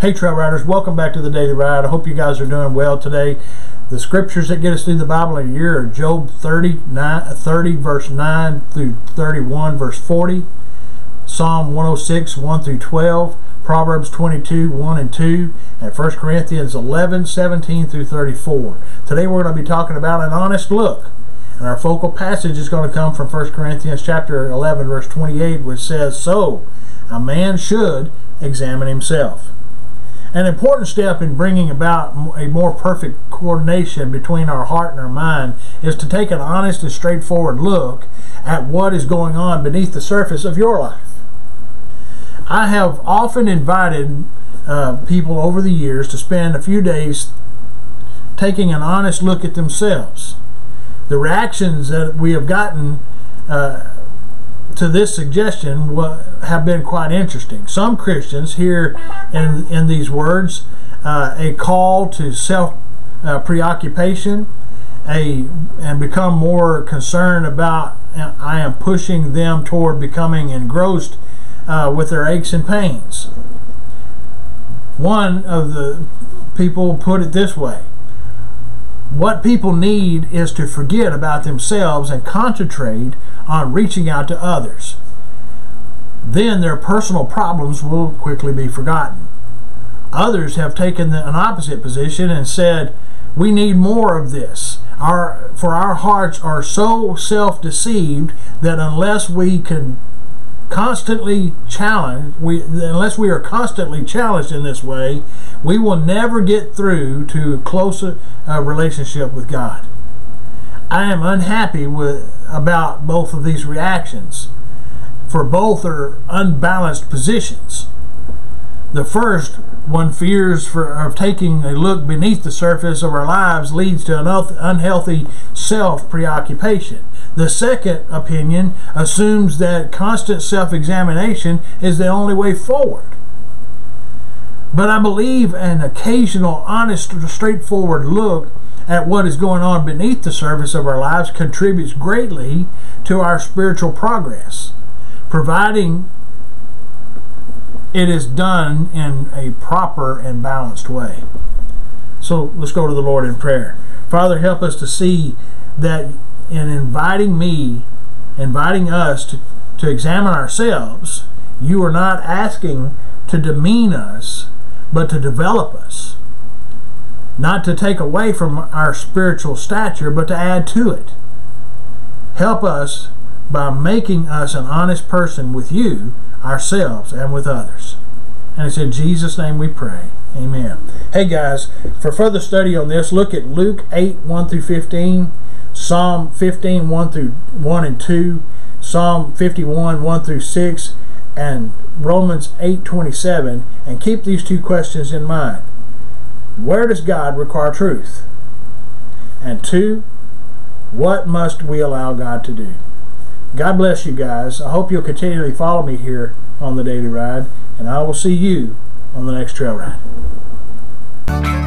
Hey Trail Riders, welcome back to the Daily Ride. I hope you guys are doing well today. The scriptures that get us through the Bible in a year are Job 30, 9, 30 verse 9 through 31 verse 40, Psalm 106 1 through 12, Proverbs 22 1 and 2, and 1 Corinthians 11 17 through 34. Today we're going to be talking about an honest look. And our focal passage is going to come from 1 Corinthians chapter 11 verse 28 which says, So, a man should examine himself. An important step in bringing about a more perfect coordination between our heart and our mind is to take an honest and straightforward look at what is going on beneath the surface of your life. I have often invited uh, people over the years to spend a few days taking an honest look at themselves. The reactions that we have gotten uh, to this suggestion have been quite interesting. Some Christians hear in, in these words uh, a call to self uh, preoccupation, a and become more concerned about. I am pushing them toward becoming engrossed uh, with their aches and pains. One of the people put it this way what people need is to forget about themselves and concentrate on reaching out to others. Then their personal problems will quickly be forgotten. Others have taken an opposite position and said, We need more of this. Our, for our hearts are so self deceived that unless we can constantly challenged, we, unless we are constantly challenged in this way, we will never get through to a closer uh, relationship with God. I am unhappy with about both of these reactions, for both are unbalanced positions. The first, one fears for of taking a look beneath the surface of our lives leads to an unhealthy self preoccupation. The second opinion assumes that constant self examination is the only way forward. But I believe an occasional, honest, straightforward look at what is going on beneath the surface of our lives contributes greatly to our spiritual progress, providing it is done in a proper and balanced way. So let's go to the Lord in prayer. Father, help us to see that in inviting me, inviting us to, to examine ourselves, you are not asking to demean us, but to develop us. Not to take away from our spiritual stature, but to add to it. Help us by making us an honest person with you, ourselves, and with others. And it's in Jesus' name we pray. Amen. Hey guys, for further study on this, look at Luke 8 1 through 15, Psalm 15 1 through 1 and 2, Psalm 51 1 through 6, and Romans 8 27. And keep these two questions in mind. Where does God require truth? And two, what must we allow God to do? God bless you guys. I hope you'll continually follow me here on the Daily Ride, and I will see you on the next trail ride.